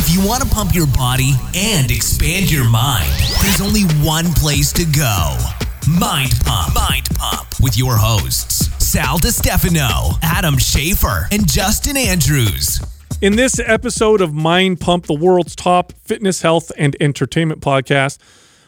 If you want to pump your body and expand your mind, there's only one place to go Mind Pump. Mind Pump with your hosts, Sal DiStefano, Adam Schafer, and Justin Andrews. In this episode of Mind Pump, the world's top fitness, health, and entertainment podcast,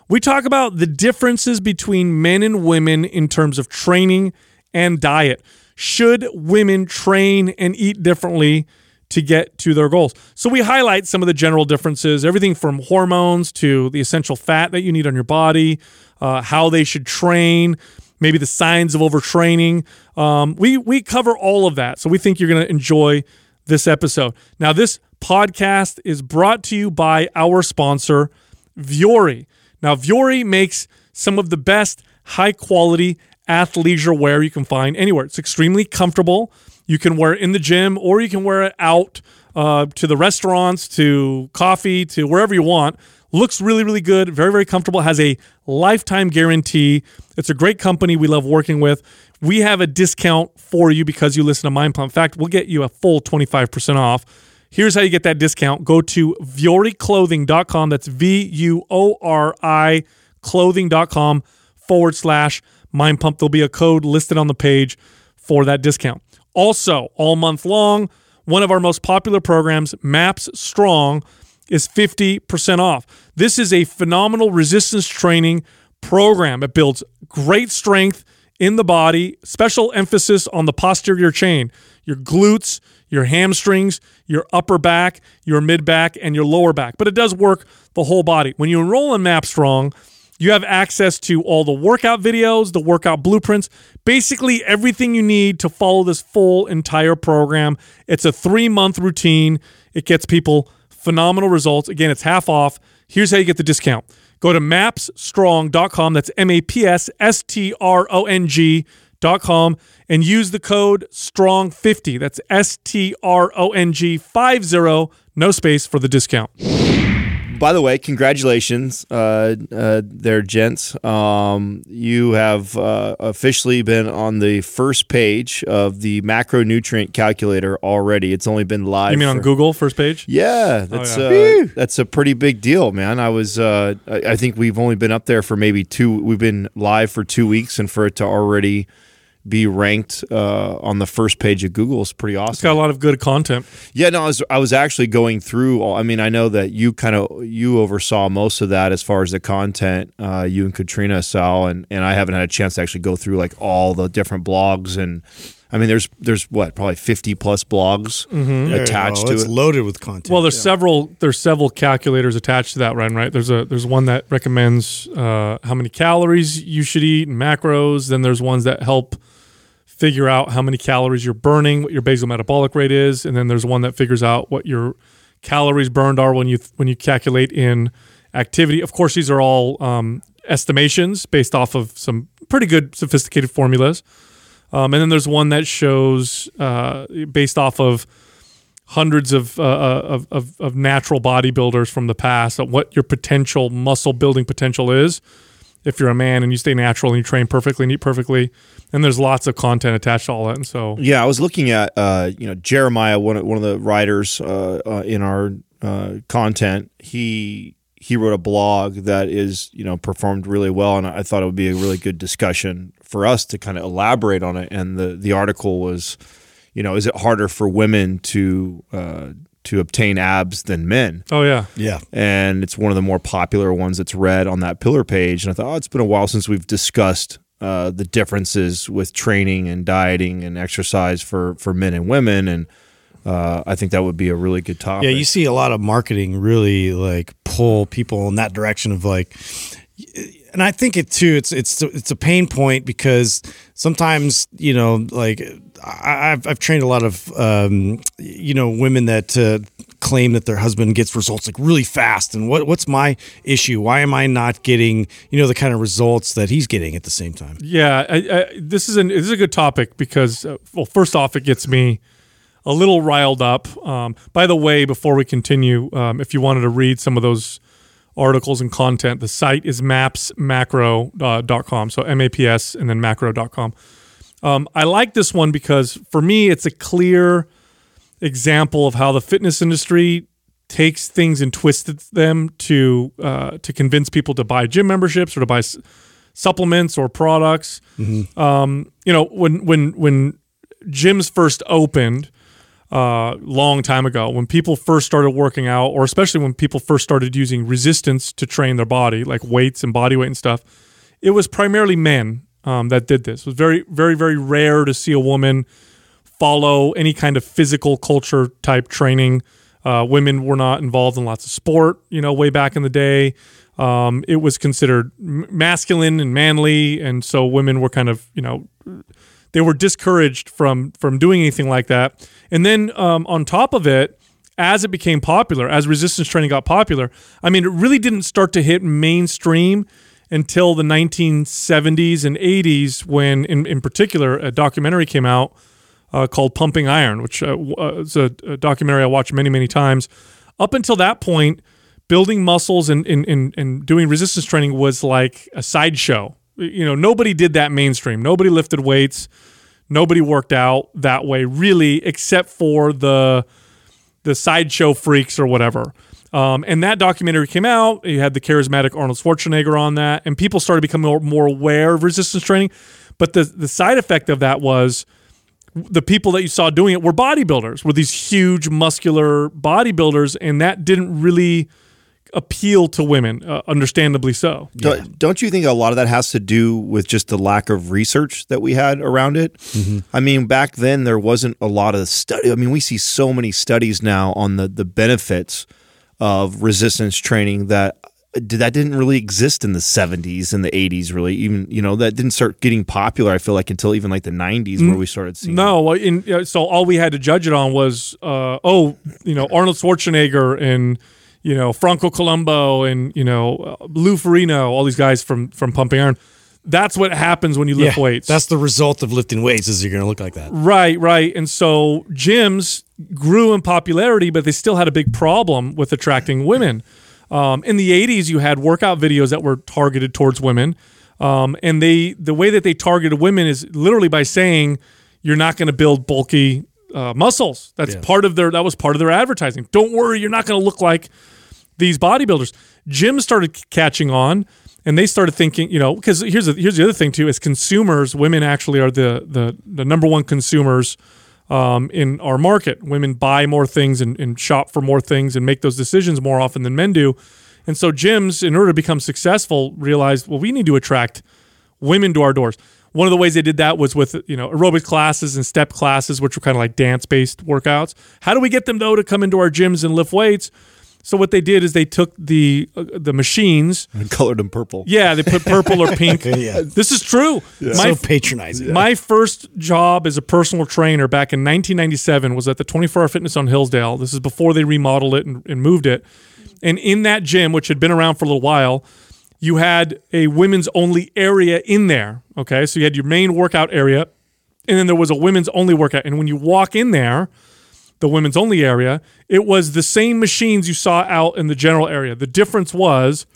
we talk about the differences between men and women in terms of training and diet. Should women train and eat differently to get to their goals? So, we highlight some of the general differences everything from hormones to the essential fat that you need on your body, uh, how they should train, maybe the signs of overtraining. Um, we, we cover all of that. So, we think you're going to enjoy this episode. Now, this podcast is brought to you by our sponsor, Vuori. Now, Vuori makes some of the best high quality athleisure wear you can find anywhere. It's extremely comfortable. You can wear it in the gym or you can wear it out uh, to the restaurants, to coffee, to wherever you want. Looks really, really good. Very, very comfortable. Has a lifetime guarantee. It's a great company we love working with. We have a discount for you because you listen to Mind Pump. In fact, we'll get you a full 25% off. Here's how you get that discount. Go to vuoriclothing.com. That's V U O R I clothing.com forward slash mind pump. There'll be a code listed on the page for that discount. Also, all month long, one of our most popular programs, MAPS Strong, is 50% off. This is a phenomenal resistance training program. It builds great strength in the body, special emphasis on the posterior chain, your glutes, your hamstrings, your upper back, your mid back, and your lower back. But it does work the whole body. When you enroll in MAPS Strong, you have access to all the workout videos, the workout blueprints, basically everything you need to follow this full entire program. It's a three month routine. It gets people phenomenal results. Again, it's half off. Here's how you get the discount go to mapsstrong.com. That's M A P S S T R O N G.com and use the code STRONG50. That's S T R O N G 50, no space for the discount. By the way, congratulations, uh, uh, there, gents. Um, you have uh, officially been on the first page of the macronutrient calculator already. It's only been live. You mean for- on Google, first page? Yeah, that's yeah. uh, that's a pretty big deal, man. I was, uh, I, I think we've only been up there for maybe two. We've been live for two weeks, and for it to already be ranked uh, on the first page of Google is pretty awesome. It's got a lot of good content. Yeah, no, I was I was actually going through. All, I mean, I know that you kind of you oversaw most of that as far as the content. Uh, you and Katrina Sal, and and I haven't had a chance to actually go through like all the different blogs and. I mean, there's there's what probably 50 plus blogs attached Oh, to it's it. loaded with content. Well, there's several there's several calculators attached to that, Ryan. Right? There's a there's one that recommends uh, how many calories you should eat and macros. Then there's ones that help figure out how many calories you're burning, what your basal metabolic rate is, and then there's one that figures out what your calories burned are when you when you calculate in activity. Of course, these are all um, estimations based off of some pretty good sophisticated formulas. Um, and then there's one that shows uh, based off of hundreds of, uh, of, of of natural bodybuilders from the past what your potential muscle building potential is if you're a man and you stay natural and you train perfectly and eat perfectly. And there's lots of content attached to all that. And so Yeah, I was looking at uh, you know Jeremiah, one of, one of the writers uh, uh, in our uh, content. He he wrote a blog that is you know performed really well, and I thought it would be a really good discussion for us to kind of elaborate on it. And the the article was, you know, is it harder for women to uh, to obtain abs than men? oh yeah. yeah. and it's one of the more popular ones that's read on that pillar page. And I thought, oh, it's been a while since we've discussed uh, the differences with training and dieting and exercise for for men and women, and uh, I think that would be a really good topic. Yeah, you see a lot of marketing really like pull people in that direction of like and I think it too it's it's it's a pain point because sometimes, you know, like I, I've I've trained a lot of um, you know, women that uh, claim that their husband gets results like really fast and what what's my issue? Why am I not getting, you know, the kind of results that he's getting at the same time? Yeah, I, I, this is an this is a good topic because uh, well, first off, it gets me a little riled up. Um, by the way, before we continue, um, if you wanted to read some of those articles and content, the site is mapsmacro.com. So M A P S and then macro.com. Um, I like this one because for me, it's a clear example of how the fitness industry takes things and twists them to uh, to convince people to buy gym memberships or to buy s- supplements or products. Um, you know, when when when gyms first opened uh, long time ago, when people first started working out, or especially when people first started using resistance to train their body, like weights and body weight and stuff, it was primarily men um, that did this. It was very, very, very rare to see a woman follow any kind of physical culture type training. Uh, women were not involved in lots of sport, you know, way back in the day. Um, it was considered masculine and manly, and so women were kind of, you know, they were discouraged from from doing anything like that. And then um, on top of it, as it became popular, as resistance training got popular, I mean, it really didn't start to hit mainstream until the 1970s and 80s, when, in, in particular, a documentary came out uh, called Pumping Iron, which uh, uh, is a, a documentary I watched many, many times. Up until that point, building muscles and, and, and, and doing resistance training was like a sideshow. You know, nobody did that mainstream. Nobody lifted weights. Nobody worked out that way, really, except for the the sideshow freaks or whatever. Um, and that documentary came out. You had the charismatic Arnold Schwarzenegger on that, and people started becoming more, more aware of resistance training. But the the side effect of that was the people that you saw doing it were bodybuilders, were these huge muscular bodybuilders, and that didn't really appeal to women, uh, understandably so. Don't, don't you think a lot of that has to do with just the lack of research that we had around it? I mean, back then there wasn't a lot of study. I mean, we see so many studies now on the the benefits of resistance training that that didn't really exist in the 70s and the 80s really even you know that didn't start getting popular i feel like until even like the 90s where we started seeing No, in, uh, so all we had to judge it on was, uh, oh, you know, Arnold Schwarzenegger and you know Franco Columbu and you know Lou Ferrigno, all these guys from from Pumping Iron. That's what happens when you lift weights. That's the result of lifting weights is you're going to look like that. Right, right. And so gyms grew in popularity, but they still had a big problem with attracting women. Um, in the 80s, you had workout videos that were targeted towards women. Um, and they the way that they targeted women is literally by saying you're not going to build bulky uh, muscles. That's part of their that was part of their advertising. Don't worry, you're not going to look like these bodybuilders. Gyms started c- catching on, and they started thinking, you know, because here's the, here's the other thing too: as consumers, women actually are the the the number one consumers um, in our market. Women buy more things and, and shop for more things and make those decisions more often than men do. And so gyms, in order to become successful, realized, well, we need to attract women to our doors. One of the ways they did that was with you know aerobic classes and step classes, which were kind of like dance based workouts. How do we get them though to come into our gyms and lift weights? So what they did is they took the uh, the machines. and colored them purple Yeah, they put purple or pink. Yeah. This is true. My so patronizing. my first job as a personal trainer back in 1997 was at the 24 Hour Fitness on Hillsdale. This is before they remodeled it and, and moved it. And in that gym, which had been around for a little while, you had a women's only area in there. Okay, so you had your main workout area, and then there was a women's only workout. And when you walk in there, the women's only area, it was the same machines you saw out in the general area. The difference was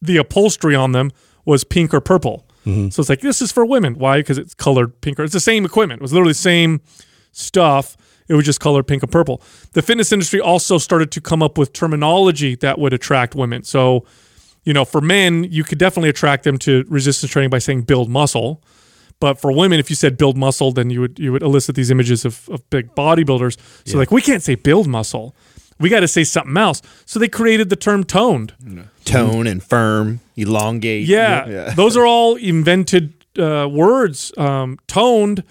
the upholstery on them was pink or purple. Mm-hmm. So it's like this is for women. Why? Because it's colored pink or it's the same equipment. It was literally the same stuff. It was just colored pink and purple. The fitness industry also started to come up with terminology that would attract women. So, you know, for men, you could definitely attract them to resistance training by saying build muscle. But for women, if you said build muscle, then you would you would elicit these images of, of big bodybuilders. So like we can't say build muscle. We got to say something else. So they created the term toned. tone and firm elongate Yeah, those are all invented uh, words. Um, toned,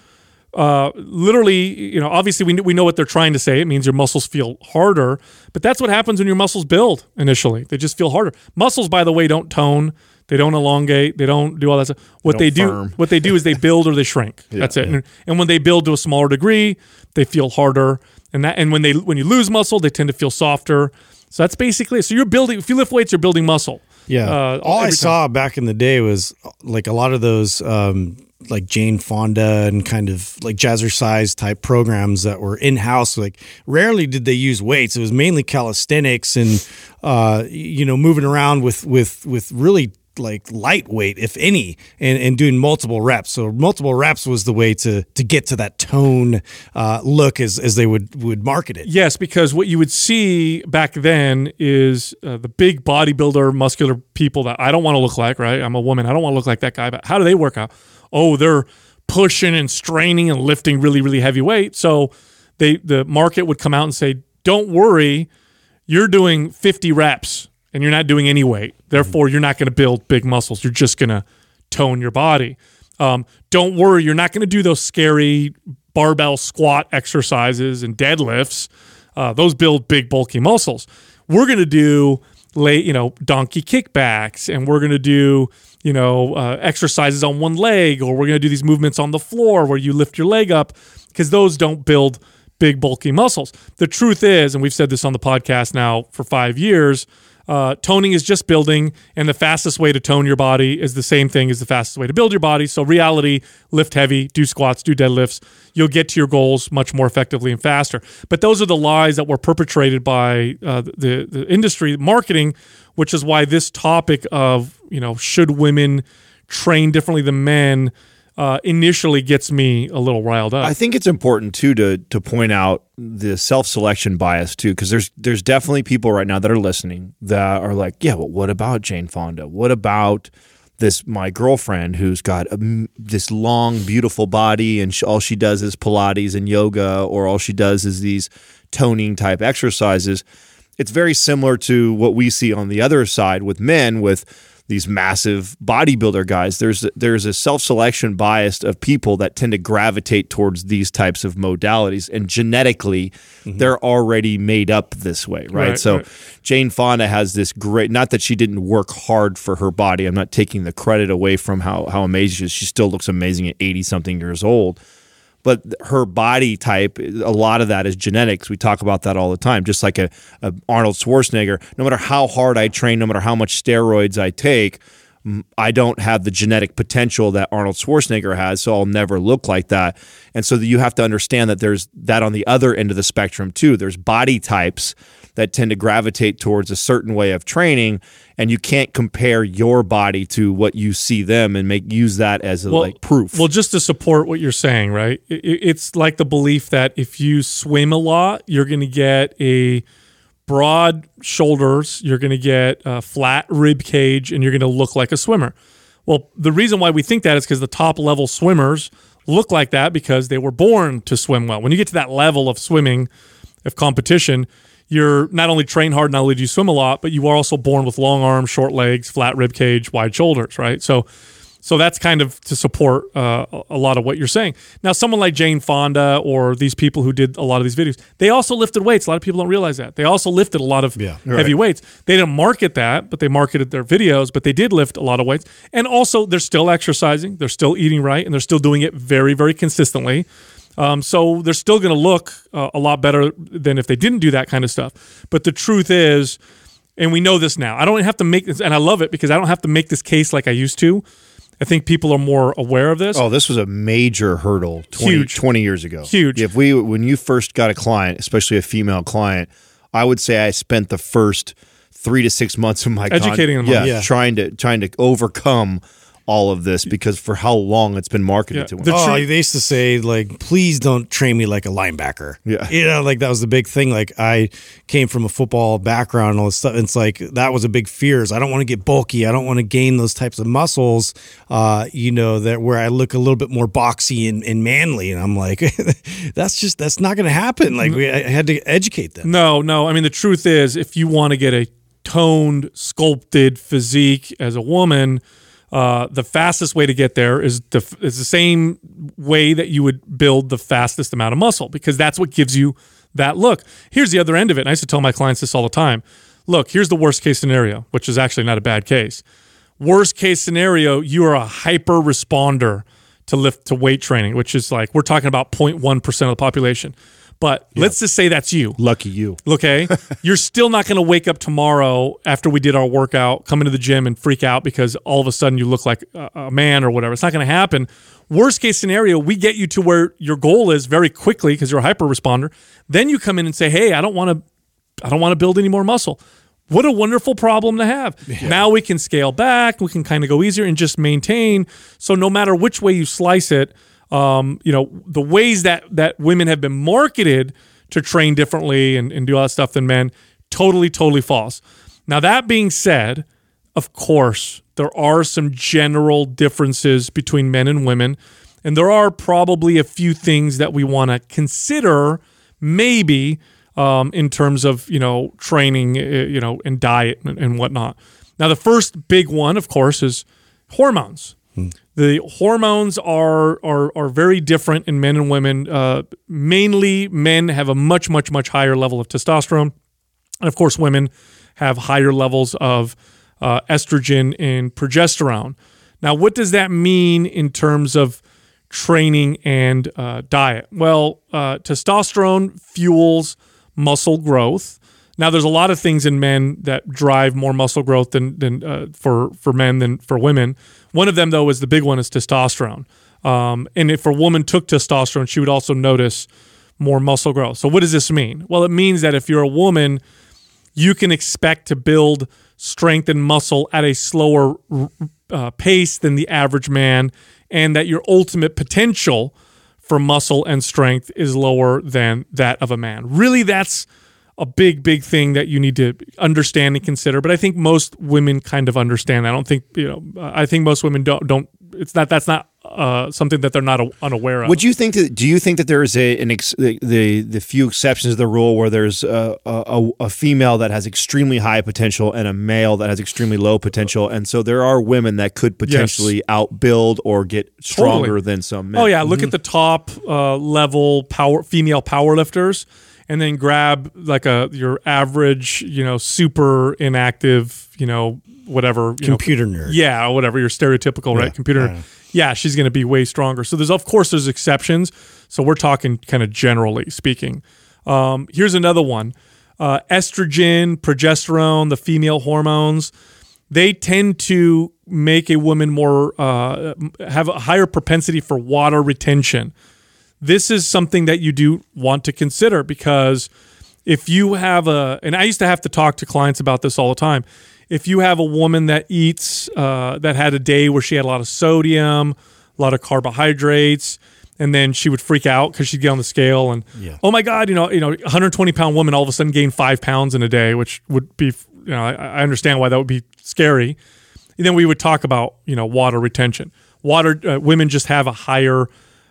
uh, literally, you know, obviously we, we know what they're trying to say. It means your muscles feel harder, but that's what happens when your muscles build initially. They just feel harder. Muscles, by the way, don't tone. They don't elongate. They don't do all that stuff. What they, don't do, firm. what they do is they build or they shrink. that's it. And, and when they build to a smaller degree, they feel harder. And that, and when they when you lose muscle, they tend to feel softer. So that's basically it. So you're building. If you lift weights, you're building muscle. Yeah. Uh, All I time. saw back in the day was like a lot of those um, like Jane Fonda and kind of like jazzercise type programs that were in house. Like rarely did they use weights. It was mainly calisthenics and uh, you know moving around with with with really like lightweight, if any, and, and doing multiple reps. So multiple reps was the way to to get to that tone uh, look as as they would would market it. Yes, because what you would see back then is uh, the big bodybuilder, muscular people that I don't want to look like, right? I'm a woman. I don't want to look like that guy, but how do they work out? Oh, they're pushing and straining and lifting really, really heavy weight. So they the market would come out and say, Don't worry, you're doing 50 reps and you're not doing any weight. Therefore, you're not going to build big muscles. You're just going to tone your body. Um, don't worry, you're not going to do those scary barbell squat exercises and deadlifts. Uh, those build big, bulky muscles. We're going to do late, you know, donkey kickbacks, and we're going to do, you know, uh, exercises on one leg, or we're going to do these movements on the floor where you lift your leg up, because those don't build big, bulky muscles. The truth is, and we've said this on the podcast now for five years uh, toning is just building, and the fastest way to tone your body is the same thing as the fastest way to build your body. So, reality, lift heavy, do squats, do deadlifts. You'll get to your goals much more effectively and faster. But those are the lies that were perpetrated by uh, the the industry marketing, which is why this topic of you know should women train differently than men uh, initially gets me a little riled up. I think it's important too to to point out the self selection bias too, because there's there's definitely people right now that are listening that are like, yeah, well, what about Jane Fonda? What about this my girlfriend who's got a, this long, beautiful body, and she, all she does is Pilates and yoga, or all she does is these toning type exercises. It's very similar to what we see on the other side with men with these massive bodybuilder guys. There's there's a self selection bias of people that tend to gravitate towards these types of modalities, and genetically, mm-hmm. they're already made up this way, right? right so, right. Jane Fonda has this great. Not that she didn't work hard for her body. I'm not taking the credit away from how how amazing she is. She still looks amazing at 80 something years old but her body type, a lot of that is genetics. We talk about that all the time. Just like a, a, Arnold Schwarzenegger, no matter how hard I train, no matter how much steroids I take, I don't have the genetic potential that Arnold Schwarzenegger has, so I'll never look like that. And so you have to understand that there's that on the other end of the spectrum too. There's body types that tend to gravitate towards a certain way of training and you can't compare your body to what you see them and make use that as a, well, like proof. Well, just to support what you're saying, right? It's like the belief that if you swim a lot, you're going to get a broad shoulders, you're going to get a flat rib cage, and you're going to look like a swimmer. Well, the reason why we think that is because the top level swimmers look like that because they were born to swim well. When you get to that level of swimming, of competition, you're not only trained hard, and not only do you swim a lot, but you are also born with long arms, short legs, flat rib cage, wide shoulders, right? So, so that's kind of to support uh, a lot of what you're saying. Now, someone like Jane Fonda or these people who did a lot of these videos, they also lifted weights. A lot of people don't realize that. They also lifted a lot of yeah, heavy right. weights. They didn't market that, but they marketed their videos, but they did lift a lot of weights. And also, they're still exercising, they're still eating right, and they're still doing it very, very consistently. Um, so they're still going to look uh, a lot better than if they didn't do that kind of stuff. But the truth is, and we know this now, I don't have to make this, and I love it because I don't have to make this case like I used to. I think people are more aware of this. Oh, this was a major hurdle 20, Huge. 20 years ago. Huge. If we when you first got a client, especially a female client, I would say I spent the first three to six months of my career. educating con- them, yeah, yeah, trying to trying to overcome all of this because for how long it's been marketed yeah. to them. oh, they used to say like, please don't train me like a linebacker. Yeah, you know, like that was the big thing. Like I came from a football background and all this stuff. And it's like that was a big fears. I don't want to get bulky. I don't want to gain those types of muscles. Uh, you know that where I look a little bit more boxy and, and manly. And I'm like, that's just that's not going to happen. Like we I had to educate them. No, no. I mean, the truth is, if you want to get a toned, sculpted physique as a woman uh, the fastest way to get there is the, is the same way that you would build the fastest amount of muscle because that's what gives you that look. Here's the other end of it. And I used to tell my clients this all the time. Look, here's the worst case scenario, which is actually not a bad case. Worst case scenario, you are a hyper responder to lift to weight training, which is like we're talking about 0.1% of the population. But yeah. let's just say that's you. Lucky you. Okay. You're still not going to wake up tomorrow after we did our workout, come into the gym and freak out because all of a sudden you look like a, man or whatever. It's not going to happen. Worst case scenario, we get you to where your goal is very quickly because you're a hyper responder. Then you come in and say, "Hey, I don't want to I don't want to build any more muscle." what a wonderful problem to have. Now we can scale back, we can kind of go easier and just maintain. So no matter which way you slice it, um, you know, the ways that that women have been marketed to train differently and, and do all that stuff than men, totally, totally false. Now that being said, of course, there are some general differences between men and women. And there are probably a few things that we want to consider, maybe um, in terms of you know training, uh, you know, and diet and, and whatnot. Now, the first big one, of course, is hormones. The hormones are, are are very different in men and women. Uh, mainly, men have a much, much, much higher level of testosterone, and of course, women have higher levels of uh, estrogen and progesterone. Now, what does that mean in terms of training and uh, diet? Well, uh, testosterone fuels muscle growth. Now, there's a lot of things in men that drive more muscle growth than, than uh, for for men than for women. One of them, though, is the big one is testosterone. Um, and if a woman took testosterone, she would also notice more muscle growth. So, what does this mean? Well, it means that if you're a woman, you can expect to build strength and muscle at a slower uh, pace than the average man, and that your ultimate potential for muscle and strength is lower than that of a man. Really, that's a big, big thing that you need to understand and consider. But I think most women kind of understand. I don't think you know. I think most women don't. Don't. It's not. That's not uh, something that they're not unaware of. Would you think that? Do you think that there is a an ex, the, the the few exceptions to the rule where there's a, a, a female that has extremely high potential and a male that has extremely low potential, and so there are women that could potentially yes. outbuild or get stronger totally. than some men. Oh yeah, look mm-hmm. at the top uh, level power female powerlifters and then grab like a your average, you know, super inactive, you know, whatever you computer know, nerd. Yeah, whatever your stereotypical yeah, right computer. Yeah. yeah, she's going to be way stronger. So there's of course there's exceptions. So we're talking kind of generally speaking. Um, here's another one: uh, estrogen, progesterone, the female hormones. They tend to make a woman more uh, have a higher propensity for water retention this is something that you do want to consider because if you have a, and I used to have to talk to clients about this all the time. If you have a woman that eats, uh, that had a day where she had a lot of sodium, a lot of carbohydrates, and then she would freak out because she'd get on the scale and, yeah. oh my God, you know, you know, 120 pound woman all of a sudden gained five pounds in a day, which would be, you know, I, I understand why that would be scary. And then we would talk about, you know, water retention. Water, uh, women just have a higher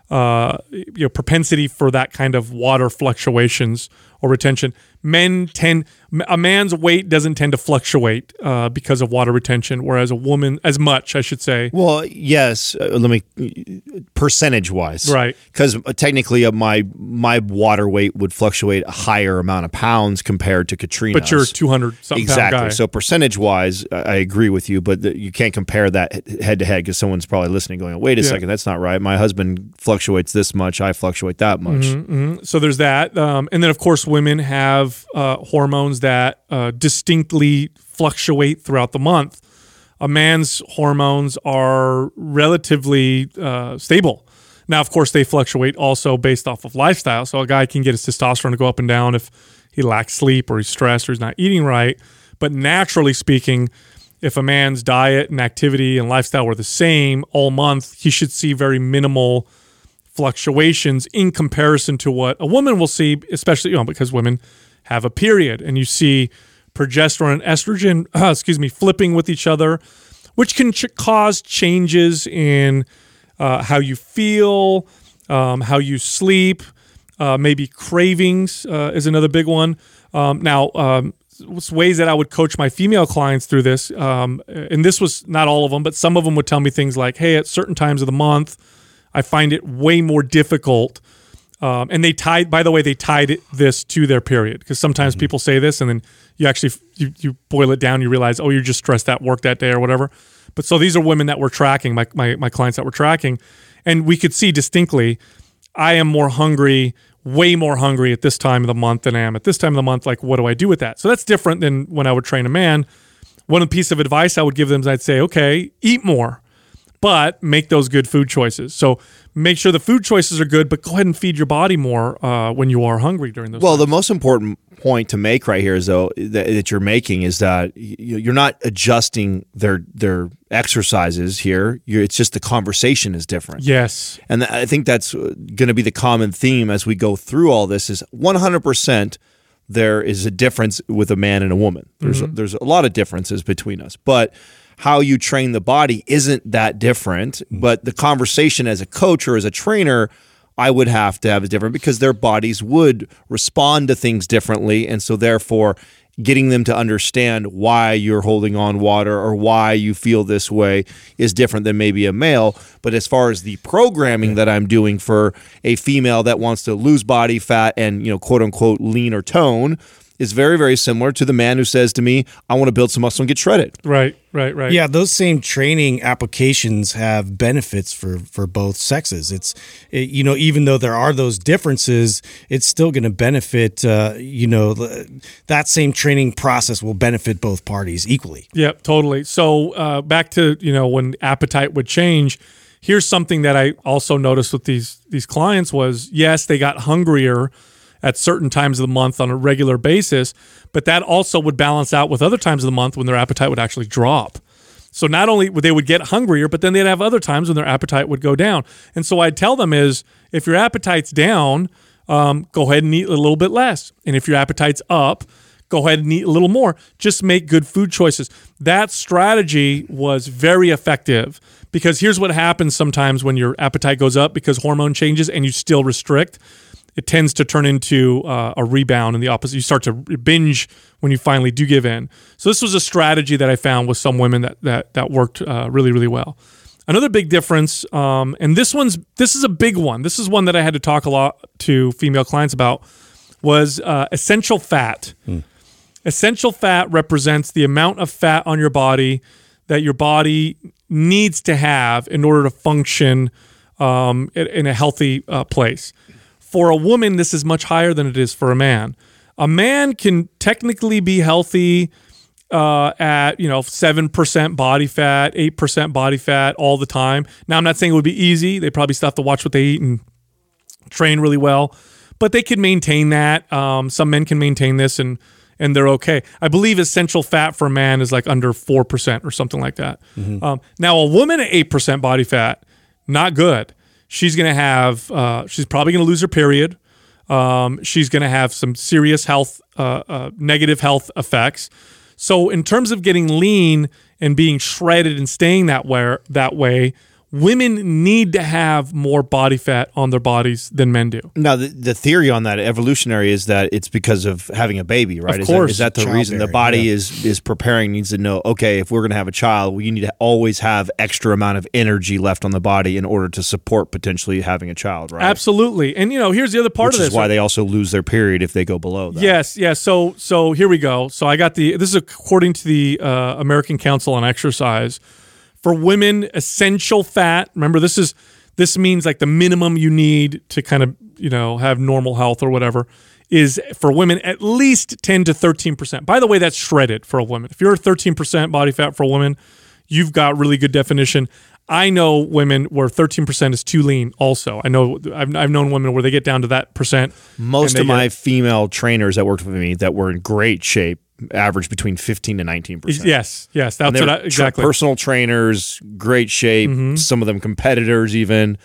uh, you know propensity for that kind of water fluctuations or retention. Men tend a man's weight doesn't tend to fluctuate uh, because of water retention, whereas a woman as much, I should say. Well, yes. Uh, let me percentage wise, right? Because uh, technically, uh, my my water weight would fluctuate a higher amount of pounds compared to Katrina. But you're two hundred something exactly. So percentage wise, I agree with you, but the, you can't compare that head to head because someone's probably listening, going, "Wait a yeah. second, that's not right." My husband fluctuates this much, I fluctuate that much. Mm-hmm, mm-hmm. So there's that, um, and then of course, women have uh, that uh, distinctly fluctuate throughout the month. A man's hormones are relatively uh, stable. Now, of course, they fluctuate also based off of lifestyle. So a guy can get his testosterone to go up and down if he lacks sleep or he's stressed or he's not eating right. But naturally speaking, if a man's diet and activity and lifestyle were the same all month, he should see very minimal fluctuations in comparison to what a woman will see, especially you know because women have a period and you see progesterone and estrogen, uh, excuse me, flipping with each other, which can ch- cause changes in uh, how you feel, um, how you sleep, uh, maybe cravings uh, is another big one. Um, now, um, ways that I would coach my female clients through this, um, and this was not all of them, but some of them would tell me things like, "Hey, at certain times of the month, I find it way more difficult." Um, and they tied, by the way, they tied this to their period because sometimes mm-hmm. people say this and then you actually you, you boil it down, you realize, oh, you're just stressed at work that day or whatever. But so these are women that we're tracking, my, my, my clients that we're tracking, and we could see distinctly, I am more hungry, way more hungry at this time of the month than I am at this time of the month. Like, what do I do with that? So that's different than when I would train a man. One piece of advice I would give them is I'd say, okay, eat more but make those good food choices. So make sure the food choices are good, but go ahead and feed your body more uh, when you are hungry during those. Well, times. the most important point to make right here is though that, that you're making is that you're not adjusting their their exercises here. You're, it's just the conversation is different. yes, And I think that's going to be the common theme as we go through all this is 100% there is a difference with a man and a woman. There's there's a lot of differences between us. But how you train the body isn't that different, mm-hmm. but the conversation as a coach or as a trainer I would have to have is different because their bodies would respond to things differently. And so therefore getting them to understand why you're holding on water or why you feel this way is different than maybe a male. But as far as the programming that I'm doing for a female that wants to lose body fat and, you know, quote unquote lean or tone is very, very similar to the man who says to me, I want to build some muscle and get shredded. right, right, right. Yeah, those same training applications have benefits for for both sexes. It's it, you know even though there are those differences, it's still going to benefit. Uh, you know the, that same training process will benefit both parties equally. Yep, totally. So uh, back to you know when appetite would change. Here's something that I also noticed with these these clients was yes, they got hungrier at certain times of the month on a regular basis, but that also would balance out with other times of the month when their appetite would actually drop. So not only would they would get hungrier, but then they'd have other times when their appetite would go down. And so I'd tell them is if your appetite's down, um, go ahead and eat a little bit less, and if your appetite's up, go ahead and eat a little more. Just make good food choices. That strategy was very effective because here's what happens sometimes when your appetite goes up because hormone changes and you still restrict. It tends to turn into uh, a rebound in the opposite. You start to binge when you finally do give in. So this was a strategy that I found with some women that that that worked uh, really really well. Another big difference, um, and this one's this is a big one. This is one that I had to talk a lot to female clients about. Was uh, essential fat. Essential fat represents the amount of fat on your body that your body needs to have in order to function um, in in a healthy uh, place. For a woman, this is much higher than it is for a man. A man can technically be healthy uh, at you know seven percent body fat, eight percent body fat all the time. Now, I'm not saying it would be easy. They probably still have to watch what they eat and train really well, but they can maintain that. Um, some men can maintain this and and they're okay. I believe essential fat for a man is like under four percent or something like that. Um, now, a woman at eight percent body fat, not good. She's gonna have. Uh, she's probably gonna lose her period. Um, she's going to have some serious health, uh, uh, negative health effects. So, in terms of getting lean and being shredded and staying that way, that way, women need to have more body fat on their bodies than men do. Now, the, the theory on that evolutionary is that it's because of having a baby, right? Of is course. that, is that the reason the body yeah. is is preparing? Needs to know, okay, if we're going to have a child, we need to always have extra amount of energy left on the body in order to support potentially having a child, right? Absolutely. And you know, here's the other part Which of is this. why they also lose their period if they go below that. Yes, yes. So, so here we go. So I got the. This is according to the uh, American Council on Exercise. For women, essential fat. Remember, this is this means like the minimum you need to kind of you know have normal health or whatever is for women at least ten to thirteen percent. By the way, that's shredded for a woman. If you're thirteen percent body fat for a woman, you've got really good definition. I know women where 13% is too lean. Also, I know I've, I've known women where they get down to that percent. Most of my get- female trainers that worked with me that were in great shape averaged between 15 to 19 percent. Yes, yes, that's what I, exactly. Mm-hmm. personal trainers, great shape. Some of them competitors, even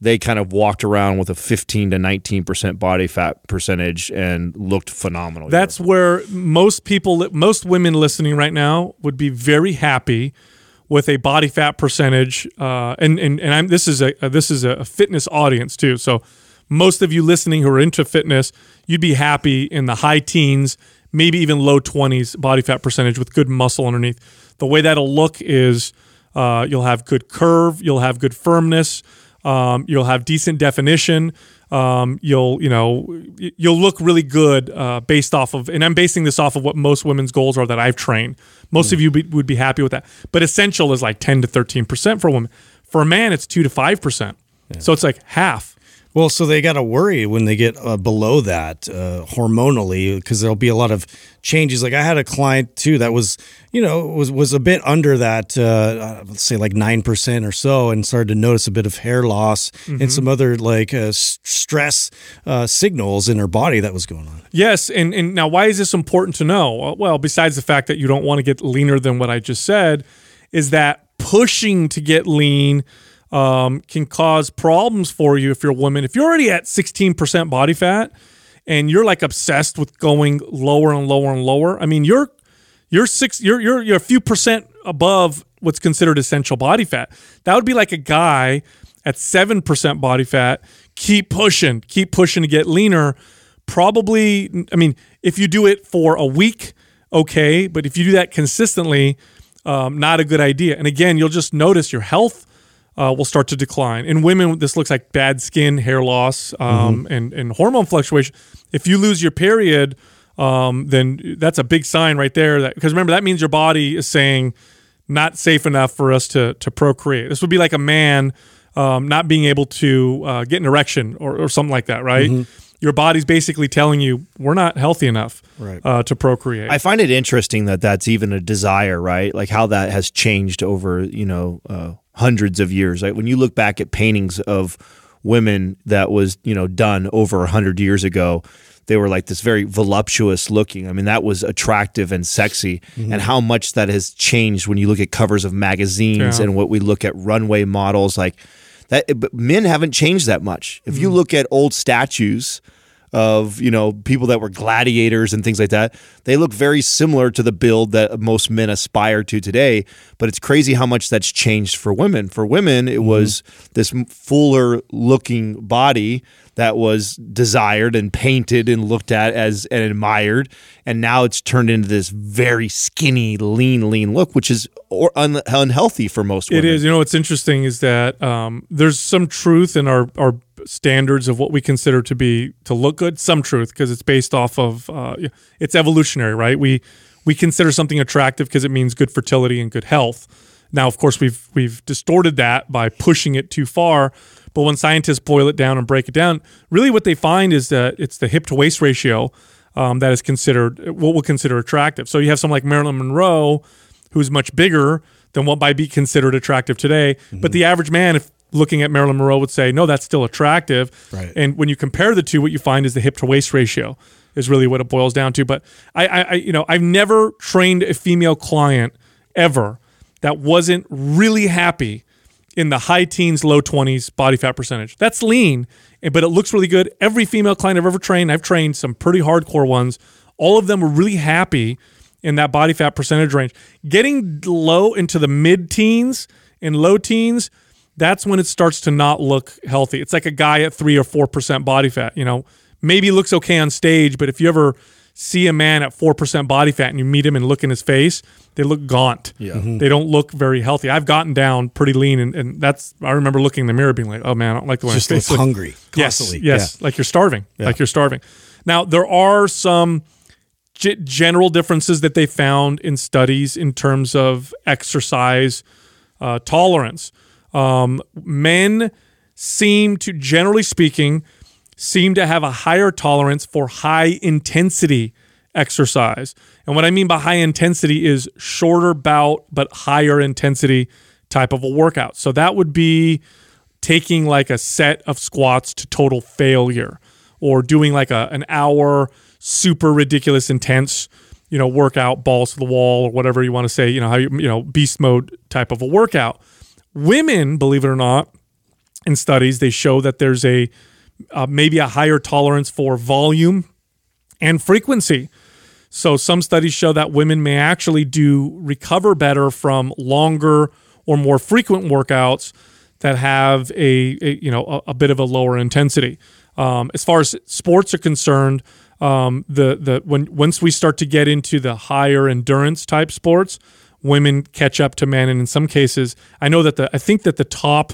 they kind of walked around with a 15 to 19 percent body fat percentage and looked phenomenal. That's where most people, most women listening right now would be very happy with a body fat percentage. Uh, and and and I'm this is a this is a fitness audience too. So most of you listening who are into fitness, you'd be happy in the high teens, maybe even low 20s body fat percentage with good muscle underneath. The way that'll look is uh, you'll have good curve, you'll have good firmness, um, you'll have decent definition. Um, you'll you know you'll look really good uh, based off of, and I'm basing this off of what most women's goals are that I've trained. Most of you be, would be happy with that, but essential is like 10 to 13 percent for a woman. For a man, it's two to five percent. So it's like half. Well, so they got to worry when they get uh, below that uh, hormonally because there'll be a lot of changes. Like I had a client too that was, you know, was was a bit under that, uh, let's say like nine percent or so, and started to notice a bit of hair loss Mm-hmm. and some other like uh, stress uh, signals in her body that was going on. Yes, and and now why is this important to know? Well, besides the fact that you don't want to get leaner than what I just said, is that pushing to get lean um, can cause problems for you if you're a woman. If you're already at 16% body fat and you're like obsessed with going lower and lower and lower, I mean, you're you're six you're you're you're a few percent above what's considered essential body fat. That would be like a guy at 7% body fat, keep pushing, keep pushing to get leaner. Probably I mean, if you do it for a week, okay, but if you do that consistently, um, not a good idea. And again, you'll just notice your health uh, will start to decline. In women, this looks like bad skin, hair loss, um, and and hormone fluctuation. If you lose your period, um, then that's a big sign right there. That because remember that means your body is saying not safe enough for us to to procreate. This would be like a man um, not being able to uh, get an erection or, or something like that, right? Your body's basically telling you we're not healthy enough Right. uh, to procreate. I find it interesting that that's even a desire, right? Like how that has changed over, you know, uh, hundreds of years. Like when you look back at paintings of women that was, you know, done over a hundred years ago, they were like this very voluptuous looking. I mean, that was attractive and sexy. Mm-hmm. And how much that has changed when you look at covers of magazines Yeah. and what we look at runway models, like that. But men haven't changed that much. If you Mm. look at old statues of you know people that were gladiators and things like that they look very similar to the build that most men aspire to today. But it's crazy how much that's changed for women. For women it was this fuller looking body that was desired and painted and looked at as and admired. And now it's turned into this very skinny lean lean look which is or un- unhealthy for most It women. is. You know what's interesting is that um, there's some truth in our our standards of what we consider to be to look good. Some truth because it's based off of uh, it's evolutionary, right? We we consider something attractive because it means good fertility and good health. Now, of course, we've we've distorted that by pushing it too far. But when scientists boil it down and break it down, really what they find is that it's the hip to waist ratio um, that is considered what we'll consider attractive. So you have someone like Marilyn Monroe, who's much bigger than what might be considered attractive today. But the average man, if looking at Marilyn Monroe, would say, no, that's still attractive. Right. And when you compare the two, what you find is the hip to waist ratio is really what it boils down to. But I, I, I you know, I've never trained a female client ever that wasn't really happy in the high teens, low 20s body fat percentage. That's lean, but it looks really good. Every female client I've ever trained, I've trained some pretty hardcore ones. All of them were really happy in that body fat percentage range. Getting low into the mid teens and low teens, that's when it starts to not look healthy. It's like a guy at three or 4% body fat, you know, maybe looks okay on stage, but if you ever see a man at 4% body fat and you meet him and look in his face, they look gaunt. Yeah. They don't look very healthy. I've gotten down pretty lean and, and that's, I remember looking in the mirror being like, oh man, I don't like the way Just my looks face looks. hungry Yes, constantly. yes, like you're starving, like you're starving. Now there are some g- general differences that they found in studies in terms of exercise uh, tolerance. Um, men seem to, generally speaking, seem to have a higher tolerance for high intensity exercise. And what I mean by high intensity is shorter bout but higher intensity type of a workout. So that would be taking like a set of squats to total failure or doing like a an hour super ridiculous intense you know workout balls to the wall or whatever you want to say you know how you you know beast mode type of a workout women believe it or not in studies they show that there's a uh, maybe a higher tolerance for volume and frequency so some studies show that women may actually do recover better from longer or more frequent workouts that have a, a you know a, a bit of a lower intensity. Um, as far as sports are concerned, um, the the when once we start to get into the higher endurance type sports, women catch up to men, and in some cases, I know that the I think that the top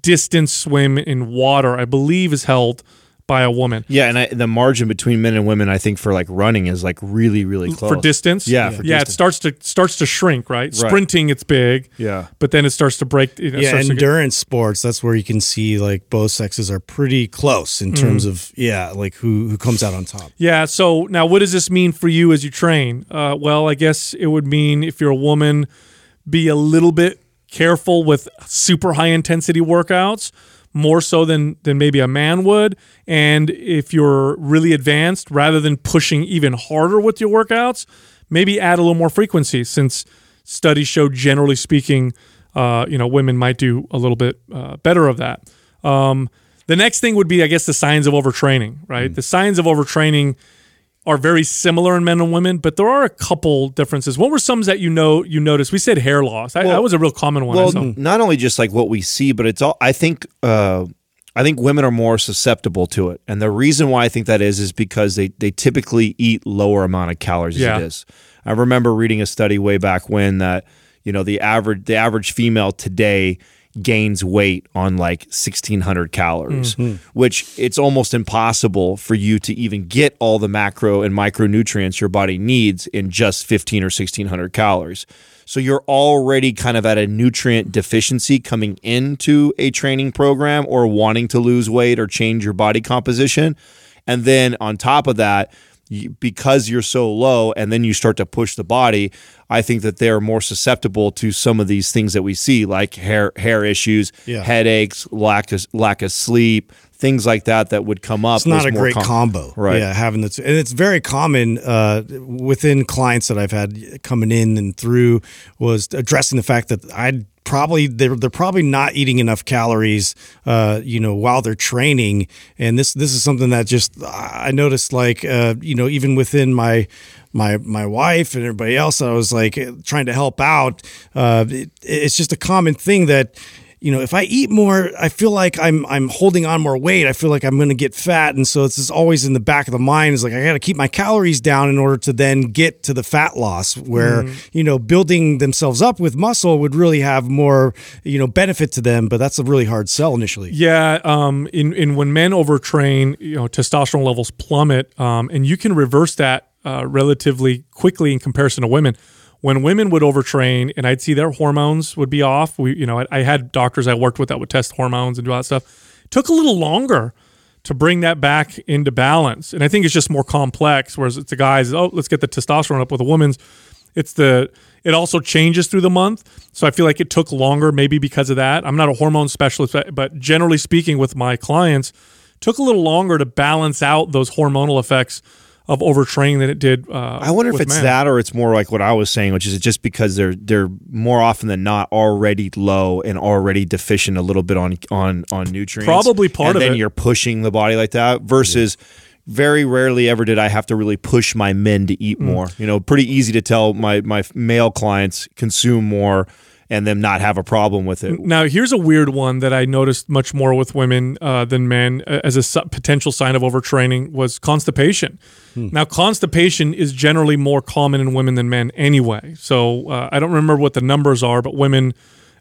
distance swim in water, I believe, is held by a woman. Yeah, and I, the margin between men and women, I think, for like running is like really, really close For distance, Yeah, for yeah, distance. it starts to starts to shrink, right? Sprinting, it's big, Yeah. but then it starts to break. You know, yeah, starts get- endurance sports. That's where you can see like both sexes are pretty close in terms of yeah, like who who comes out on top. Yeah. So now, what does this mean for you as you train? Uh, well, I guess it would mean if you're a woman, be a little bit careful with super high intensity workouts, more so than than maybe a man would. And if you're really advanced, rather than pushing even harder with your workouts, maybe add a little more frequency. Since studies show, generally speaking, uh, you know, women might do a little bit uh, better of that. Um, the next thing would be, I guess, the signs of overtraining, right? The signs of overtraining are very similar in men and women, but there are a couple differences. What were some that you know you noticed? We said hair loss. I, that was a real common one. Well, not only just like what we see, but it's all. I think. Uh, I think women are more susceptible to it, and the reason why I think that is is because they they typically eat lower amount of calories Yeah. as it is. I remember reading a study way back when that you know the average the average female today gains weight on like 1600 calories mm-hmm. which it's almost impossible for you to even get all the macro and micronutrients your body needs in just 15 or 1600 calories. So you're already kind of at a nutrient deficiency coming into a training program or wanting to lose weight or change your body composition. And then on top of that because you're so low and then you start to push the body i think that they're more susceptible to some of these things that we see like hair hair issues Yeah. headaches lack of lack of sleep things like that that would come up It's not a more great com- combo, Right. Yeah, having the two, and it's very common uh, within clients that I've had coming in and through was addressing the fact that I probably they're they're probably not eating enough calories, uh, you know, while they're training, and this this is something that just I noticed like uh, you know even within my my my wife and everybody else I was like trying to help out. Uh, it, it's just a common thing that you know, if I eat more, I feel like I'm I'm holding on more weight. I feel like I'm going to get fat, and so it's just always in the back of the mind. Is like I got to keep my calories down in order to then get to the fat loss. Where you know, building themselves up with muscle would really have more you know benefit to them, but that's a really hard sell initially. Yeah, um, in in when men overtrain, you know, testosterone levels plummet, um, and you can reverse that uh, relatively quickly in comparison to women. When women would overtrain, and I'd see their hormones would be off. We, you know, I, I had doctors I worked with that would test hormones and do all that stuff. It took a little longer to bring that back into balance, and I think it's just more complex. Whereas it's the guys, oh, let's get the testosterone up with the women's. It's the it also changes through the month, so I feel like it took longer, maybe because of that. I'm not a hormone specialist, but generally speaking, with my clients, took a little longer to balance out those hormonal effects of overtraining than it did. Uh, I wonder if it's men. that or it's more like what I was saying, which is just because they're they're more often than not already low and already deficient a little bit on on on nutrients. Probably part and of then it. you're pushing the body like that versus very rarely ever did I have to really push my men to Mm. eat more. You know, pretty easy to tell my my male clients consume more and them not have a problem with it. Now, here's a weird one that I noticed much more with women uh, than men uh, as a su- potential sign of overtraining was constipation. Now, constipation is generally more common in women than men anyway. So uh, I don't remember what the numbers are, but women,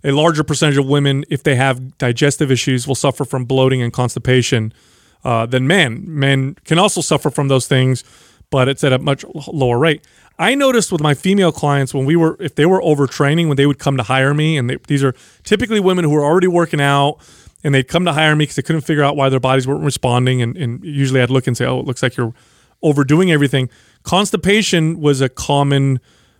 a larger percentage of women, if they have digestive issues, will suffer from bloating and constipation uh, than men. Men can also suffer from those things, but it's at a much lower rate. I noticed with my female clients when we were, if they were overtraining, when they would come to hire me, and they, these are typically women who are already working out, and they'd come to hire me because they couldn't figure out why their bodies weren't responding, and, and usually I'd look and say, "Oh, it looks like you're overdoing everything." Constipation was a common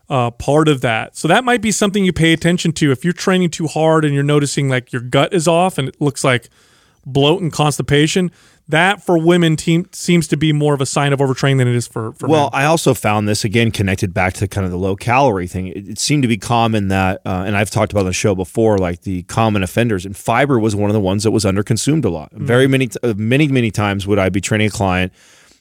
uh, part of that, so that might be something you pay attention to if you're training too hard and you're noticing like your gut is off and it looks like bloat and constipation. That for women team, seems to be more of a sign of overtraining than it is for, for Well, men. I also found this again connected back to kind of the low calorie thing. It, it seemed to be common that, uh, and I've talked about on the show before, like the common offenders, and fiber was one of the ones that was underconsumed a lot. Very many, uh, many, many times would I be training a client,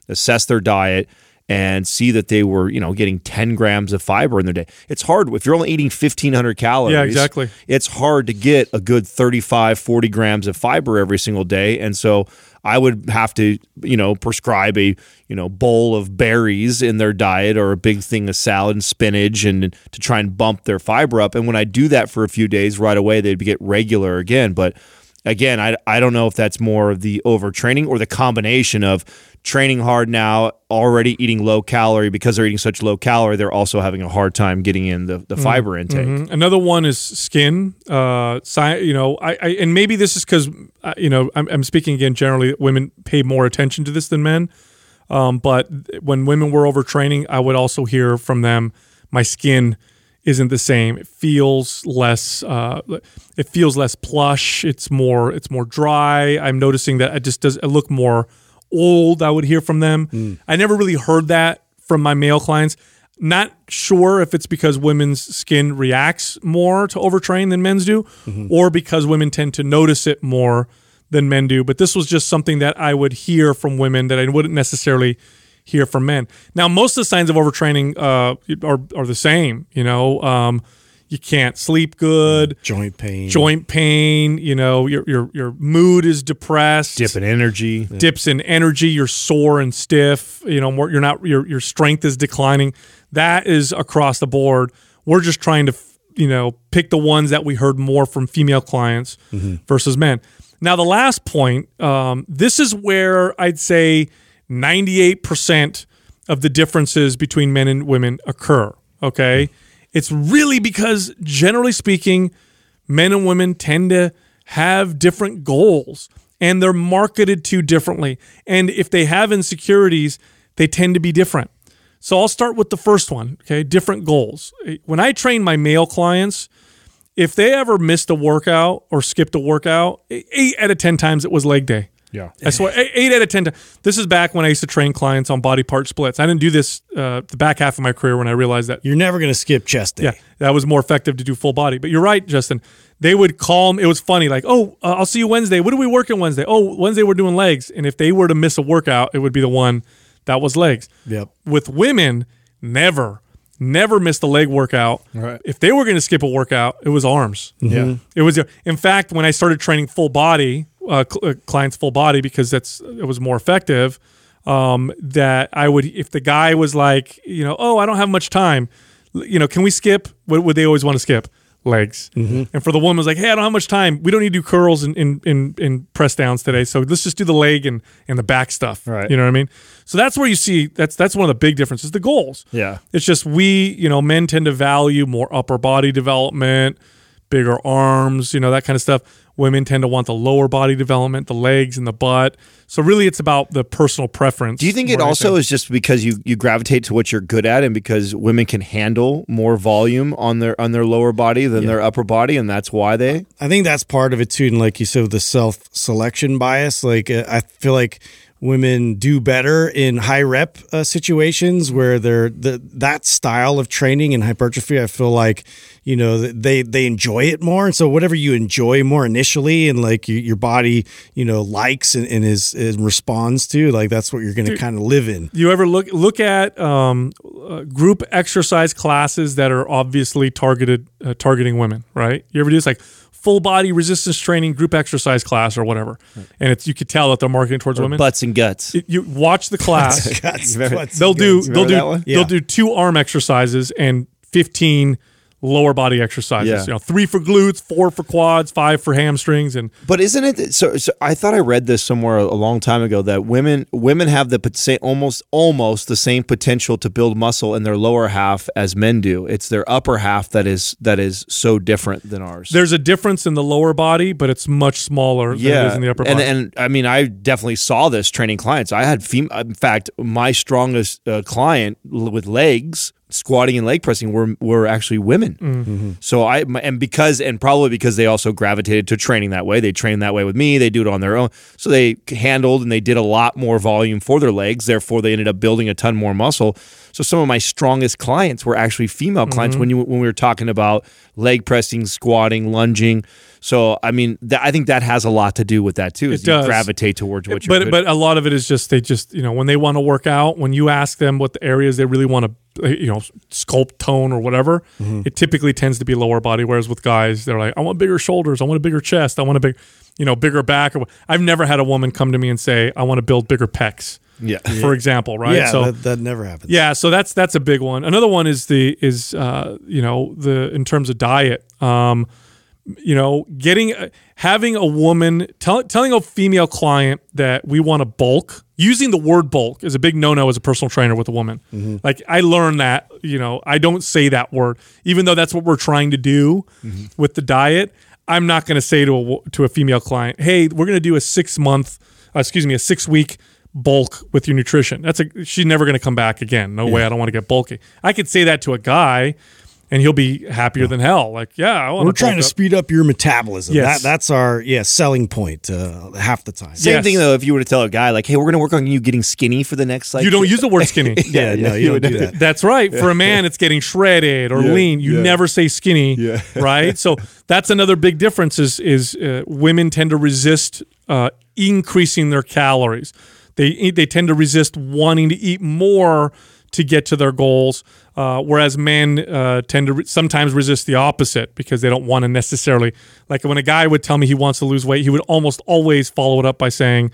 assess their diet, and see that they were, you know, getting 10 grams of fiber in their day. It's hard if you're only eating 1500 calories. Yeah, exactly. It's hard to get a good 35, 40 grams of fiber every single day. And so I would have to, you know, prescribe a, you know, bowl of berries in their diet or a big thing of salad and spinach and to try and bump their fiber up. And when I do that for a few days right away, they'd get regular again. But again, I I don't know if that's more of the overtraining or the combination of training hard now, already eating low calorie because they're eating such low calorie, they're also having a hard time getting in the, the fiber intake. Mhm. Another one is skin. Uh, sci- you know, I, I and maybe this is because uh, you know I'm, I'm speaking again generally. Women pay more attention to this than men. Um, but when women were overtraining, I would also hear from them, my skin isn't the same. It feels less. Uh, it feels less plush. It's more. It's more dry. I'm noticing that it just does. It look more old. I would hear from them. I never really heard that from my male clients. Not sure if it's because women's skin reacts more to overtrain than men's do, or because women tend to notice it more than men do. But this was just something that I would hear from women that I wouldn't necessarily hear from men. Now, most of the signs of overtraining uh, are are the same. You know, um, you can't sleep good, Joint pain. joint pain. You know, your your your mood is depressed Dip in energy. dips in energy. You're sore and stiff. You know, more, you're not. Your your strength is declining. That is across the board. We're just trying to, you know, pick the ones that we heard more from female clients versus men. Now, the last point. Um, this is where I'd say 98 percent of the differences between men and women occur. Okay, it's really because generally speaking, men and women tend to have different goals and they're marketed to differently. And if they have insecurities, they tend to be different. So I'll start with the first one, okay? Different goals. When I train my male clients, if they ever missed a workout or skipped a workout, eight out of 10 times it was leg day. Yeah. I swear, eight eight out of 10. This is back when I used to train clients on body part splits. I didn't do this uh, the back half of my career when I realized that You're never going to skip chest day. yeah, that was more effective to do full body. But you're right, Justin. They would call me. It was funny, like, oh, uh, I'll see you Wednesday. What are we working Wednesday? Oh, Wednesday we're doing legs. And if they were to miss a workout, it would be the one that was legs. Yep. With women, never, never missed a leg workout. Right. If they were going to skip a workout, it was arms. Yeah. It was. In fact, when I started training full body, uh, cl- uh, clients full body because that's it was more effective. Um, that I would, if the guy was like, you know, oh, I don't have much time, you know, can we skip? What would they always want to skip? Legs. And for the woman, was like, hey, I don't have much time. We don't need to do curls and in, in, in press downs today. So let's just do the leg and, and the back stuff. Right. You know what I mean? So that's where you see that's that's one of the big differences. The goals. Yeah. It's just we, you know, men tend to value more upper body development, bigger arms, you know, that kind of stuff. Women tend to want the lower body development, the legs and the butt. So really it's about the personal preference. Do you think it also is just because you you gravitate to what you're good at, and because women can handle more volume on their on their lower body than their upper body, and that's why they? I think that's part of it too. And like you said, the self selection bias, like uh, I feel like women do better in high rep uh, situations where they're the, that style of training and hypertrophy. I feel like you know they they enjoy it more, and so whatever you enjoy more initially, and like you, your body you know likes and, and is, is responds to, like that's what you're going to kind of live in. you ever look look at um, uh, group exercise classes that are obviously targeted uh, targeting women, right? You ever do this like full body resistance training group exercise class or whatever, and it's you could tell that they're marketing towards women. Butts and guts. It- you watch the class. Remember- they'll do they'll do that one? they'll do two arm exercises and 15 lower body exercises Yeah. you know three for glutes four for quads five for hamstrings and But isn't it so, so? I thought I read this somewhere a long time ago that women women have the say almost almost the same potential to build muscle in their lower half as men do. It's their upper half that is that is so different than ours. there's a difference in the lower body but it's much smaller than it is in the upper and, body and I mean, I definitely saw this training clients. I had, fem- in fact, my strongest uh, client l- with legs, squatting and leg pressing, were were actually women. Mm-hmm. So I and because and probably because they also gravitated to training that way. They trained that way with me. They do it on their own. So they handled and they did a lot more volume for their legs. Therefore, they ended up building a ton more muscle. So some of my strongest clients were actually female clients Mm-hmm. when you when we were talking about leg pressing, squatting, lunging. So I mean, that, I think that has a lot to do with that too. Is It you does. gravitate towards what you're but good but a lot of it is just they just you know when they want to work out when you ask them what the areas they really want to you know sculpt tone or whatever Mm-hmm. it typically tends to be lower body whereas with guys they're like I want bigger shoulders I want a bigger chest I want a big you know bigger back or I've never had a woman come to me and say I want to build bigger pecs Yeah. for example right Yeah, so that, that never happens. yeah, so that's that's a big one. Another one is the is uh, you know the in terms of diet. Um, you know, getting uh, having a woman tell, telling a female client that we want to bulk. Using the word bulk is a big no-no as a personal trainer with a woman. Mm-hmm. Like I learned that, you know, I don't say that word, even though that's what we're trying to do mm-hmm. with the diet. I'm not going to say to a to a female client, "Hey, we're going to do a six month, uh, excuse me, a six week bulk with your nutrition." That's a she's never going to come back again. No way. I don't want to get bulky. I could say that to a guy, and he'll be happier than hell. Like, yeah, I We're trying to up. speed up your metabolism. Yes. That, that's our yeah selling point uh, half the time. Same Yes. thing though. If you were to tell a guy like, "Hey, we're going to work on you getting skinny for the next like," You don't use the word skinny. Yeah, no, you don't do that. That's right. For a man, it's getting shredded or lean. You never say skinny, right? So that's another big difference. Is is uh, women tend to resist uh, increasing their calories. They they tend to resist wanting to eat more to get to their goals, uh, whereas men uh, tend to re- sometimes resist the opposite because they don't want to necessarily. Like when a guy would tell me he wants to lose weight, he would almost always follow it up by saying,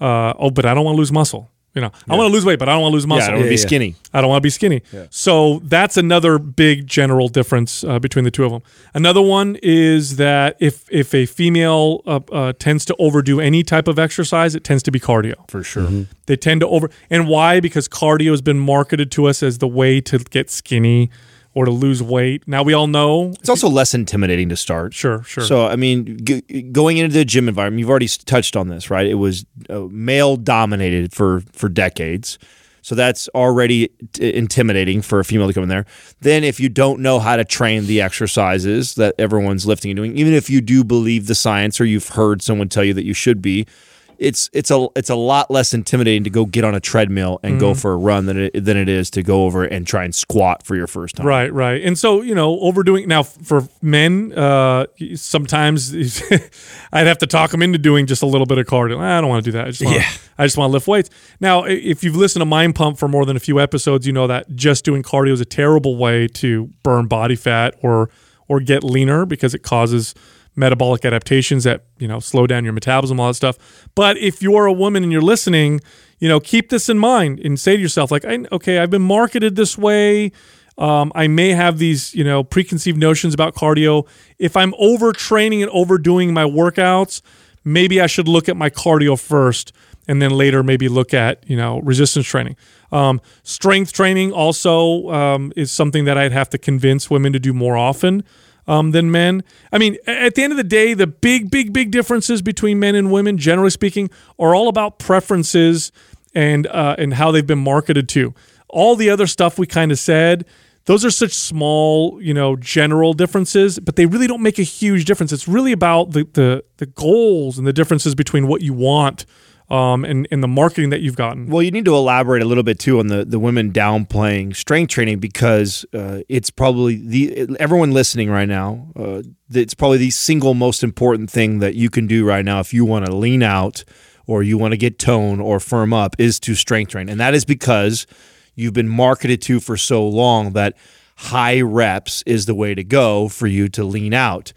uh, "Oh, but I don't want to lose muscle." You know, I want to lose weight, but I don't want to lose Yeah, I muscle. don't want to be yeah. skinny. I don't want to be skinny. So that's another big general difference uh, between the two of them. Another one is that if if a female uh, uh, tends to overdo any type of exercise, it tends to be cardio. For sure. They tend to over and why? Because cardio has been marketed to us as the way to get skinny or to lose weight. Now we all know. It's also less intimidating to start. Sure, sure. So, I mean, g- going into the gym environment, you've already touched on this, right? It was uh, male dominated for for decades. So that's already t- intimidating for a female to come in there. Then, if you don't know how to train the exercises that everyone's lifting and doing, even if you do believe the science or you've heard someone tell you that you should be, it's it's a it's a lot less intimidating to go get on a treadmill and go for a run than it than it is to go over and try and squat for your first time. Right, right. And so, you know, overdoing now for men, uh, sometimes I'd have to talk them into doing just a little bit of cardio. I don't want to do that. I just want, Yeah. I just want to lift weights. Now, if you've listened to Mind Pump for more than a few episodes, you know that just doing cardio is a terrible way to burn body fat or or get leaner because it causes metabolic adaptations that you know slow down your metabolism, all that stuff. But if you're a woman and you're listening, you know, keep this in mind and say to yourself, like, okay, I've been marketed this way. Um, I may have these, you know, preconceived notions about cardio. If I'm overtraining and overdoing my workouts, maybe I should look at my cardio first and then later maybe look at, you know, resistance training. Um, strength training also um, is something that I'd have to convince women to do more often um, than men. I mean, at the end of the day, the big, big, big differences between men and women, generally speaking, are all about preferences and uh, and how they've been marketed to. All the other stuff we kind of said, those are such small, you know, general differences, but they really don't make a huge difference. It's really about the the, the goals and the differences between what you want um, and and the marketing that you've gotten. Well, you need to elaborate a little bit too on the the women downplaying strength training because uh, it's probably the everyone listening right now. Uh, it's probably the single most important thing that you can do right now if you want to lean out or you want to get tone or firm up is to strength train, and that is because you've been marketed to for so long that high reps is the way to go for you to lean out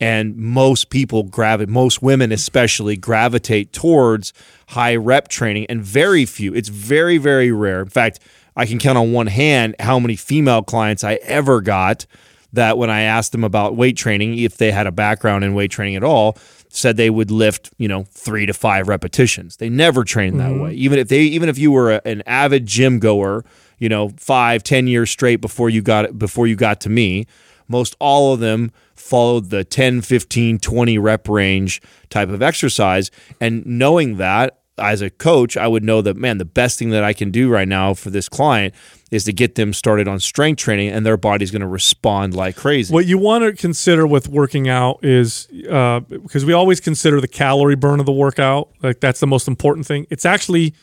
and most people gravitate most women especially gravitate towards high rep training and very few it's very very rare. In fact i can count on one hand how many female clients i ever got that when i asked them about weight training if they had a background in weight training at all said they would lift you know three to five repetitions. They never trained that mm-hmm. way. Even if they even if you were a, an avid gym goer you know five ten years straight before you got before you got to me most all of them followed the 10 15 20 rep range type of exercise and knowing that as a coach i would know that man the best thing that i can do right now for this client is to get them started on strength training and their body's going to respond like crazy What you want to consider with working out is uh, because we always consider the calorie burn of the workout, like that's the most important thing. It's actually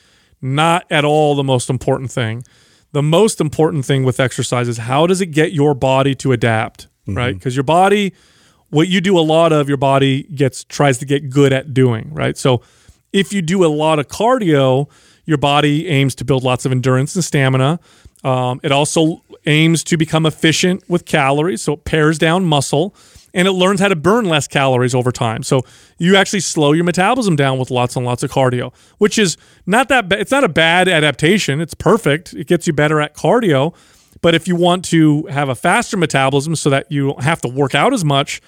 not at all the most important thing. The most important thing with exercise is how does it get your body to adapt, right? Because your body, what you do a lot of, your body gets tries to get good at doing, right? So if you do a lot of cardio, your body aims to build lots of endurance and stamina. Um, it also aims to become efficient with calories, so it pares down muscle and it learns how to burn less calories over time. So you actually slow your metabolism down with lots and lots of cardio, which is not that ba- it's not a bad adaptation. It's perfect. It gets you better at cardio. But if you want to have a faster metabolism so that you don't have to work out as much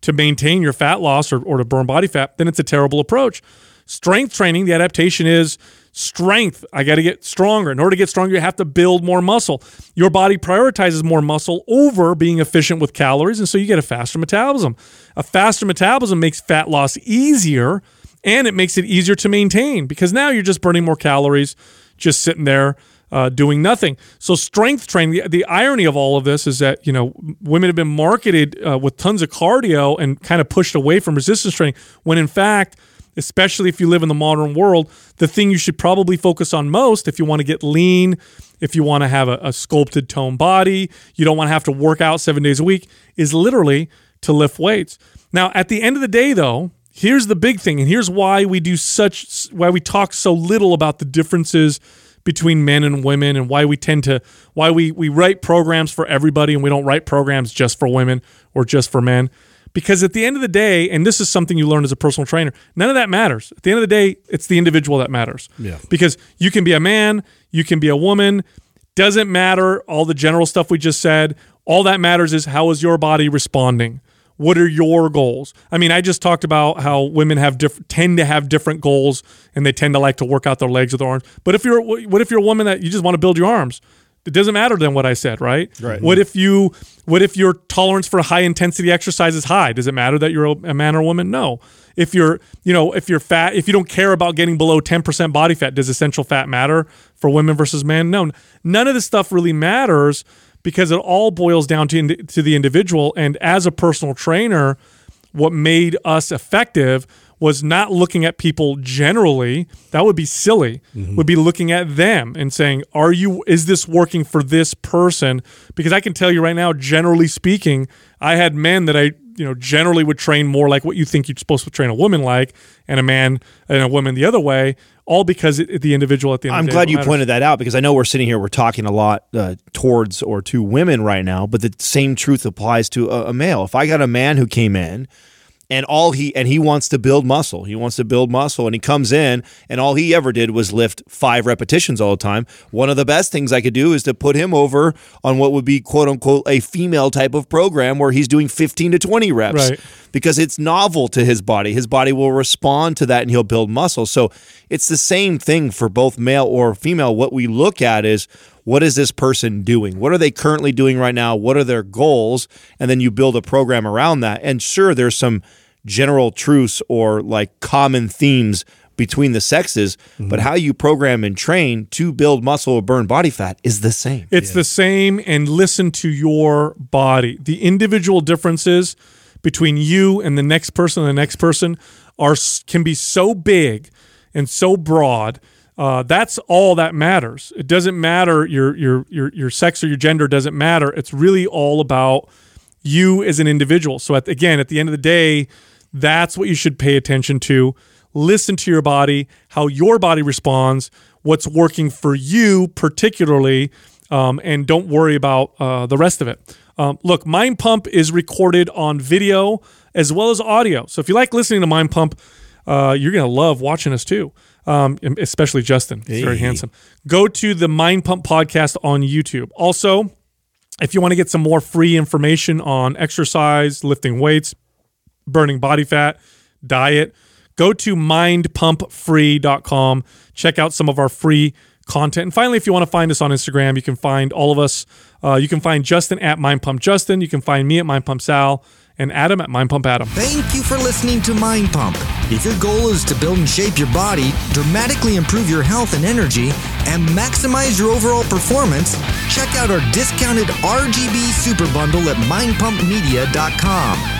to maintain your fat loss or, or to burn body fat, then it's a terrible approach. Strength training, the adaptation is strength. I got to get stronger. In order to get stronger, you have to build more muscle. Your body prioritizes more muscle over being efficient with calories, and so you get a faster metabolism. A faster metabolism makes fat loss easier and it makes it easier to maintain because now you're just burning more calories just sitting there uh, doing nothing. So strength training. The, the, irony of all of this is that you know women have been marketed uh, with tons of cardio and kind of pushed away from resistance training when in fact especially if you live in the modern world, the thing you should probably focus on most if you want to get lean, if you want to have a, a sculpted tone body, you don't want to have to work out seven days a week, is literally to lift weights. Now, at the end of the day, though, here's the big thing, and here's why we do such, why we talk so little about the differences between men and women and why we tend to why we we write programs for everybody and we don't write programs just for women or just for men. Because at the end of the day and this is something you learn as a personal trainer none of that matters. At the end of the day it's the individual that matters. Yeah. because you can be a man you can be a woman doesn't matter all the general stuff we just said. All that matters is how is your body responding what are your goals? I mean, I just talked about how women have diff- tend to have different goals, and they tend to like to work out their legs or their arms. But if you're what if you're a woman that you just want to build your arms? It doesn't matter then what I said, right? Right. What if you what if your tolerance for high intensity exercise is high? Does it matter that you're a, a man or a woman? No. If you're, you know, if you're fat, if you don't care about getting below 10% body fat, does essential fat matter for women versus men? No. None of this stuff really matters because it all boils down to to the individual. And as a personal trainer, what made us effective was not looking at people generally. That would be silly. Mm-hmm. Would be looking at them and saying are you is this working for this person? Because i can tell you right now generally speaking i had men that i you know generally would train more like what you think you're supposed to train a woman like and a man and a woman the other way all because it, the individual at the end I'm of the day glad you matters. pointed that out because I know we're sitting here, we're talking a lot uh, towards or to women right now, but the same truth applies to a, a male. If I got a man who came in and all he and he wants to build muscle, he wants to build muscle, and he comes in and all he ever did was lift five repetitions all the time. One of the best things I could do is to put him over on what would be quote unquote a female type of program where he's doing 15 to 20 reps Right. because it's novel to his body. His body will respond to that and he'll build muscle. So it's the same thing for both male or female. What we look at is what is this person doing? What are they currently doing right now? What are their goals? And then you build a program around that. And sure, there's some general truths or like common themes between the sexes, mm-hmm. but how you program and train to build muscle or burn body fat is the same. It's the same, and listen to your body. The individual differences between you and the next person and the next person are can be so big and so broad. Uh, that's all that matters. It doesn't matter your your your your sex or your gender doesn't matter. It's really all about you as an individual. So at, again, at the end of the day, that's what you should pay attention to. Listen to your body, how your body responds, what's working for you particularly, um, and don't worry about uh, the rest of it. Um, look, Mind Pump is recorded on video as well as audio. So if you like listening to Mind Pump, uh, you're to love watching us too, um, especially Justin. He's very handsome. Go to the Mind Pump podcast on YouTube. Also, if you want to get some more free information on exercise, lifting weights, burning body fat, diet, go to mindpumpfree.com. Check out some of our free content. And finally, if you want to find us on Instagram, you can find all of us. Uh, you can find Justin at Mind Pump Justin. You can find me at mindpumpsal and Adam at Mind Pump Adam. Thank you for listening to Mind Pump. If your goal is to build and shape your body, dramatically improve your health and energy, and maximize your overall performance, check out our discounted RGB Super Bundle at mindpumpmedia.com.